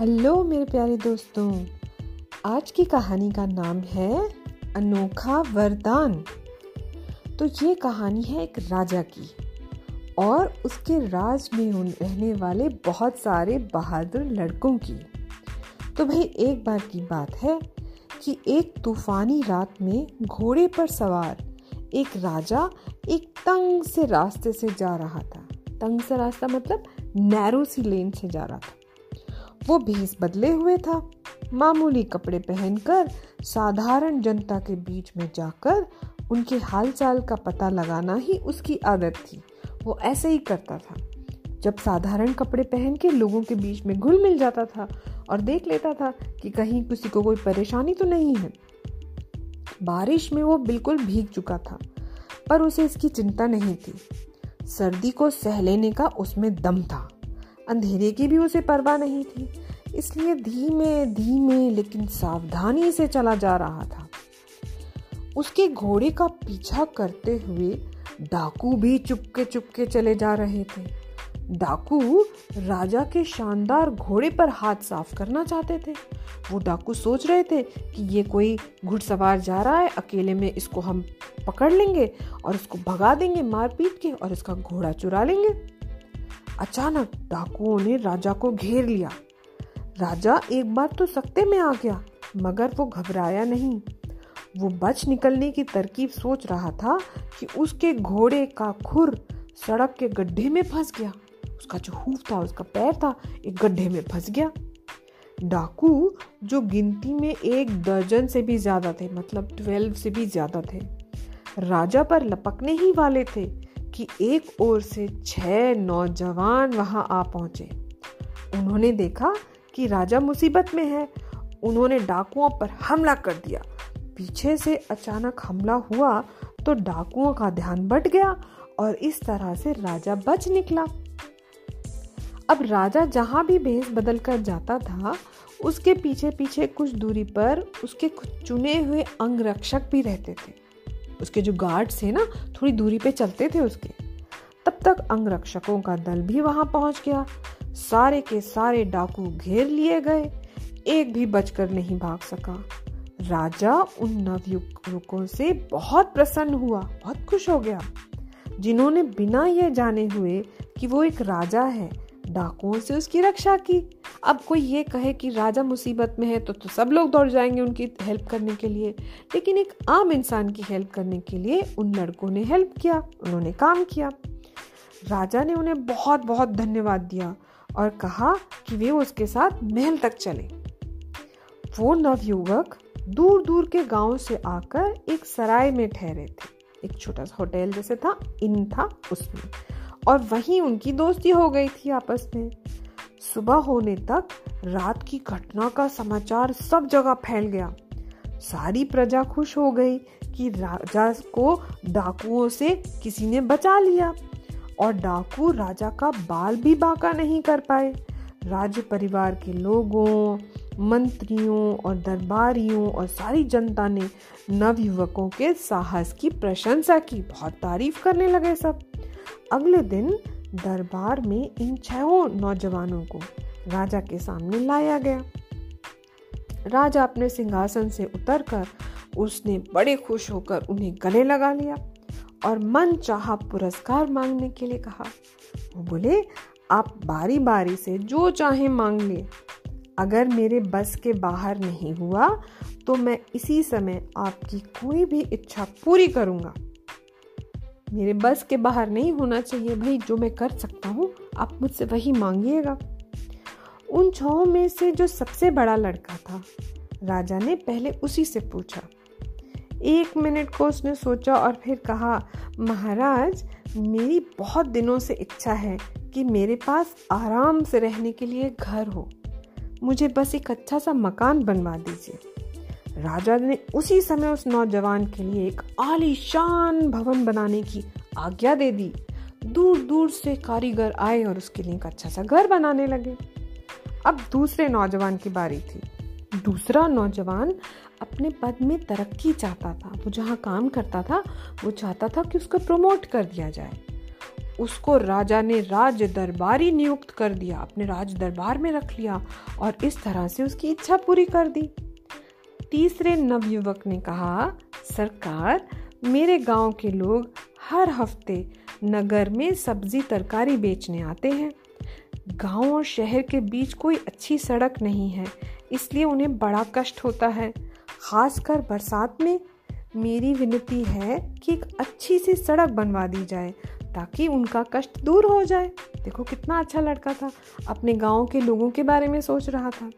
Hello मेरे प्यारे दोस्तों, आज की कहानी का नाम है अनोखा वरदान। तो ये कहानी है एक राजा की और उसके राज में रहने वाले बहुत सारे बहादुर लड़कों की। तो भाई, एक बार की बात है कि एक तूफानी रात में घोड़े पर सवार एक राजा एक तंग से रास्ते से जा रहा था। तंग से रास्ता मतलब नैरो सी लेन से जा रहा था। वो भेस बदले हुए था। मामूली कपड़े पहनकर, साधारण जनता के बीच में जाकर उनके हालचाल का पता लगाना ही उसकी आदत थी। वो ऐसे ही करता था। जब साधारण कपड़े पहन के लोगों के बीच में घुल मिल जाता था और देख लेता था कि कहीं किसी को कोई परेशानी तो नहीं है। बारिश में वो बिल्कुल भीग चुका था, पर उसे इसकी चिंता नहीं थी। सर्दी को सह लेने का उसमें दम था। अंधेरे की भी उसे परवाह नहीं थी। इसलिए धीमे धीमे, लेकिन सावधानी से चला जा रहा था। उसके घोड़े का पीछा करते हुए डाकू भी चुपके चुपके चले जा रहे थे। डाकू राजा के शानदार घोड़े पर हाथ साफ़ करना चाहते थे। वो डाकू सोच रहे थे कि ये कोई घुड़सवार जा रहा है, अकेले में इसको हम पकड़ लेंगे और इसको भगा देंगे मार पीट के और इसका घोड़ा चुरा लेंगे। अचानक डाकुओं ने राजा को घेर लिया। राजा एक बार तो सकते में आ गया, मगर वो घबराया नहीं। वो बच निकलने की तरकीब सोच रहा था कि उसके घोड़े का खुर सड़क के गड्ढे में फंस गया। उसका जो हूफ था, उसका पैर था, एक गड्ढे में फंस गया। डाकू जो गिनती में एक दर्जन से भी ज़्यादा थे मतलब ट्वेल्व से भी ज़्यादा थे, राजा पर लपकने ही वाले थे। कि एक ओर से छह नौजवान वहाँ आ पहुँचे। उन्होंने देखा कि राजा मुसीबत में है। उन्होंने डाकुओं पर हमला कर दिया। पीछे से अचानक हमला हुआ तो डाकुओं का ध्यान बट गया और इस तरह से राजा बच निकला। अब राजा जहाँ भी भेस बदल कर जाता था, उसके पीछे पीछे कुछ दूरी पर उसके कुछ चुने हुए अंगरक्षक भी रहते थे। उसके जो गार्ड्स थे ना, थोड़ी दूरी पे चलते थे उसके। तब तक अंगरक्षकों का दल भी वहाँ पहुँच गया। सारे के सारे डाकू घेर लिए गए। एक भी बचकर नहीं भाग सका। राजा उन नवयुवकों से बहुत प्रसन्न हुआ, बहुत खुश हो गया। जिन्होंने बिना ये जाने हुए कि वो एक राजा है डाकुओं से उसकी रक्षा की। अब कोई ये कहे कि राजा मुसीबत में है तो तो सब लोग दौड़ जाएँगे उनकी हेल्प करने के लिए। लेकिन एक आम इंसान की हेल्प करने के लिए उन लड़कों ने हेल्प किया, उन्होंने काम किया। राजा ने उन्हें बहुत बहुत धन्यवाद दिया और कहा कि वे उसके साथ महल तक चले। वो नवयुवक दूर दूर के गाँव से आकर एक सराय में ठहरे थे। एक छोटा सा होटल जैसे था, इन था उसमें। और वहीं उनकी दोस्ती हो गई थी आपस में। सुबह होने तक रात की घटना का समाचार सब जगह फैल गया। सारी प्रजा खुश हो गई कि राजा को डाकुओं से किसी ने बचा लिया और डाकू राजा का बाल भी बाका नहीं कर पाए। राज्य परिवार के लोगों, मंत्रियों और दरबारियों और सारी जनता ने नवयुवकों के साहस की प्रशंसा की, बहुत तारीफ़ करने लगे सब। अगले दिन दरबार में इन छहों नौजवानों को राजा के सामने लाया गया। राजा अपने सिंहासन से उतरकर उसने बड़े खुश होकर उन्हें गले लगा लिया और मन चाह पुरस्कार मांगने के लिए कहा। वो बोले, आप बारी बारी से जो चाहे मांग ले। अगर मेरे बस के बाहर नहीं हुआ तो मैं इसी समय आपकी कोई भी इच्छा पूरी करूँगा। मेरे बस के बाहर नहीं होना चाहिए भाई, जो मैं कर सकता हूँ, आप मुझसे वही मांगिएगा। उन छओ में से जो सबसे बड़ा लड़का था, राजा ने पहले उसी से पूछा। एक मिनट को उसने सोचा और फिर कहा, महाराज, मेरी बहुत दिनों से इच्छा है कि मेरे पास आराम से रहने के लिए घर हो। मुझे बस एक अच्छा सा मकान बनवा दीजिए। राजा ने उसी समय उस नौजवान के लिए एक आलीशान भवन बनाने की आज्ञा दे दी। दूर दूर से कारीगर आए और उसके लिए एक अच्छा सा घर बनाने लगे। अब दूसरे नौजवान की बारी थी। दूसरा नौजवान अपने पद में तरक्की चाहता था। वो जहाँ काम करता था, वो चाहता था कि उसको प्रमोट कर दिया जाए। उसको राजा ने राज दरबारी नियुक्त कर दिया, अपने राज दरबार में रख लिया और इस तरह से उसकी इच्छा पूरी कर दी। तीसरे नवयुवक ने कहा, सरकार, मेरे गाँव के लोग हर हफ़्ते नगर में सब्ज़ी तरकारी बेचने आते हैं। गाँव और शहर के बीच कोई अच्छी सड़क नहीं है, इसलिए उन्हें बड़ा कष्ट होता है। खासकर बरसात में मेरी विनती है कि एक अच्छी सी सड़क बनवा दी जाए, ताकि उनका कष्ट दूर हो जाए। देखो कितना अच्छा लड़का था, अपने गाँव के लोगों के बारे में सोच रहा था।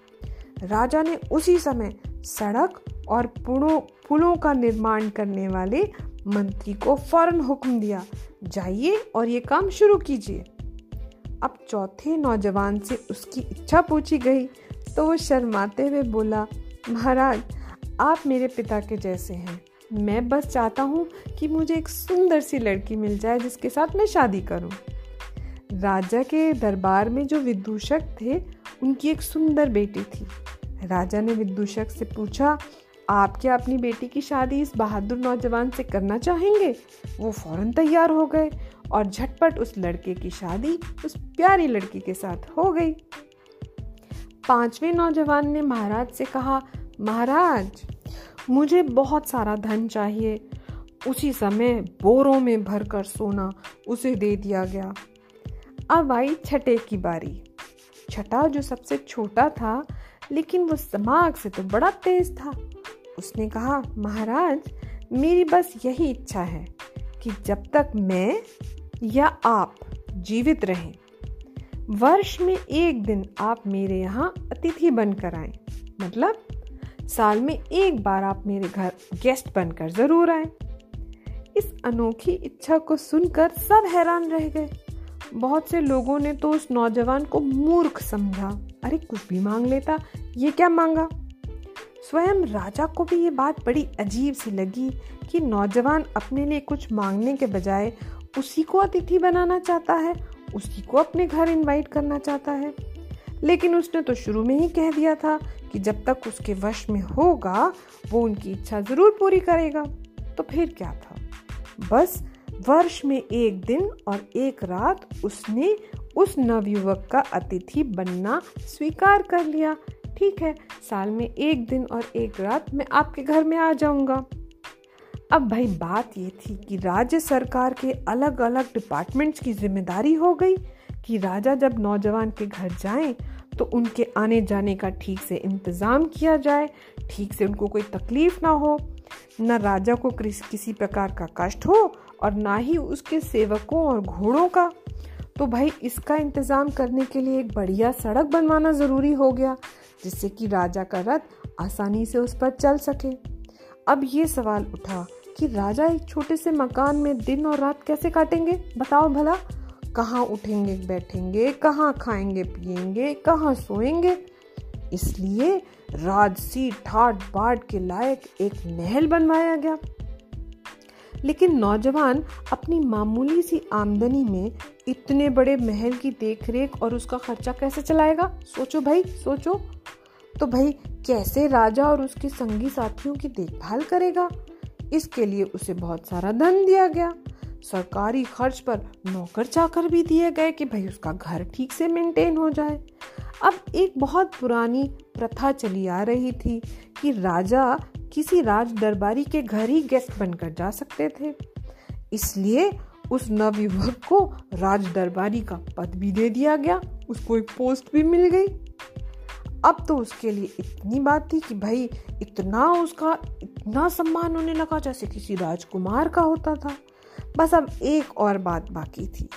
राजा ने उसी समय सड़क और पुलों पुलों का निर्माण करने वाले मंत्री को फ़ौरन हुक्म दिया। जाइए और ये काम शुरू कीजिए। अब चौथे नौजवान से उसकी इच्छा पूछी गई तो वो शर्माते हुए बोला, महाराज, आप मेरे पिता के जैसे हैं। मैं बस चाहता हूँ कि मुझे एक सुंदर सी लड़की मिल जाए जिसके साथ मैं शादी करूँ। राजा के दरबार में जो विदूषक थे, उनकी एक सुंदर बेटी थी। राजा ने विदूषक से पूछा आप क्या अपनी बेटी की शादी इस बहादुर नौजवान से करना चाहेंगे? वो फ़ौरन तैयार हो गए और झटपट उस लड़के की शादी उस प्यारी लड़की के साथ हो गई। पाँचवें नौजवान ने महाराज से कहा, महाराज, मुझे बहुत सारा धन चाहिए। उसी समय बोरों में भरकर सोना उसे दे दिया गया। अब आई छठे की बारी। छठा जो सबसे छोटा था लेकिन वो दिमाग से तो बड़ा तेज था। उसने कहा, महाराज, मेरी बस यही इच्छा है कि जब तक मैं या आप जीवित रहें, वर्ष में एक दिन आप मेरे यहाँ अतिथि बनकर आए। मतलब साल में एक बार आप मेरे घर गेस्ट बनकर ज़रूर आए। इस अनोखी इच्छा को सुनकर सब हैरान रह गए। बहुत से लोगों ने तो उस नौजवान को मूर्ख समझा। अरे, कुछ भी मांग लेता, ये क्या मांगा? स्वयं राजा को भी ये बात बड़ी अजीब सी लगी कि नौजवान अपने लिए कुछ मांगने के बजाय उसी को अतिथि बनाना चाहता है, उसी को अपने घर इनवाइट करना चाहता है। लेकिन उसने तो शुरू में ही कह दिया था कि जब तक उसके वश में होगा, वो उनकी इच्छा ज़रूर पूरी करेगा। तो फिर क्या था? बस वर्ष में एक दिन और एक रात उसने उस नवयुवक का अतिथि बनना स्वीकार कर लिया। ठीक है, साल में एक दिन और एक रात मैं आपके घर में आ जाऊँगा। अब भाई बात ये थी कि राज्य सरकार के अलग अलग डिपार्टमेंट्स की ज़िम्मेदारी हो गई कि राजा जब नौजवान के घर जाएँ तो उनके आने जाने का ठीक से इंतज़ाम किया जाए, ठीक से उनको कोई तकलीफ़ ना हो। न राजा को किसी प्रकार का कष्ट हो और ना ही उसके सेवकों और घोड़ों का। तो भाई, इसका इंतज़ाम करने के लिए एक बढ़िया सड़क बनवाना ज़रूरी हो गया, जिससे कि राजा का रथ आसानी से उस पर चल सके। अब ये सवाल उठा कि राजा एक छोटे से मकान में दिन और रात कैसे काटेंगे? बताओ भला। कहाँ उठेंगे, बैठेंगे, कहाँ खाएँगे पिएँगे कहाँ सोएँगे? इसलिए राजसी ठाट बाट के लायक एक महल बनवाया गया। लेकिन नौजवान अपनी मामूली सी आमदनी में इतने बड़े महल की देखरेख और उसका खर्चा कैसे चलाएगा? सोचो भाई, सोचो। तो भाई, कैसे राजा और उसके संगी साथियों की देखभाल करेगा? इसके लिए उसे बहुत सारा धन दिया गया। सरकारी खर्च पर नौकर चाकर भी दिए गए कि भाई उसका घर ठीक से मेंटेन हो जाए। अब एक बहुत पुरानी प्रथा चली आ रही थी कि राजा किसी राज दरबारी के घर ही गेस्ट बनकर जा सकते थे। इसलिए उस नवयुवक को राज दरबारी का पद भी दे दिया गया, उसको एक पोस्ट भी मिल गई। अब तो उसके लिए इतनी बात थी कि भाई इतना उसका इतना सम्मान होने लगा जैसे किसी राजकुमार का होता था। बस अब एक और बात बाकी थी।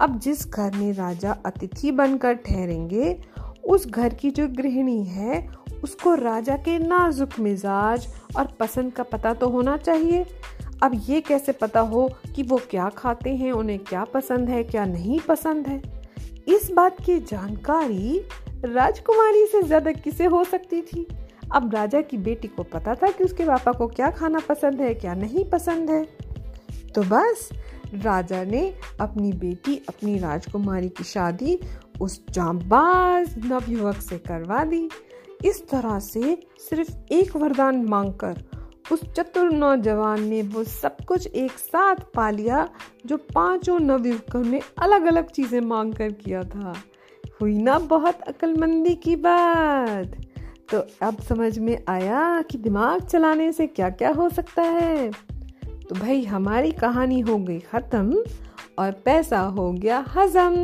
अब जिस घर में राजा अतिथि बनकर ठहरेंगे, उस घर की जो गृहिणी है, उसको राजा के नाजुक मिजाज और पसंद का पता तो होना चाहिए। अब ये कैसे पता हो कि वो क्या खाते हैं, उन्हें क्या पसंद है, क्या नहीं पसंद है? इस बात की जानकारी राजकुमारी से ज़्यादा किसे हो सकती थी? अब राजा की बेटी को पता था कि उसके पापा को क्या खाना पसंद है, क्या नहीं पसंद है। तो बस, राजा ने अपनी बेटी, अपनी राजकुमारी की शादी उस जाबाज नवयुवक से करवा दी। इस तरह से सिर्फ़ एक वरदान मांगकर उस चतुर नौजवान ने वो सब कुछ एक साथ पा लिया, जो पाँचों नवयुवकों ने अलग अलग चीज़ें मांग कर किया था। हुई ना बहुत अकलमंदी की बात। तो अब समझ में आया कि दिमाग चलाने से क्या क्या हो सकता है। तो भाई हमारी कहानी हो गई ख़त्म और पैसा हो गया हजम।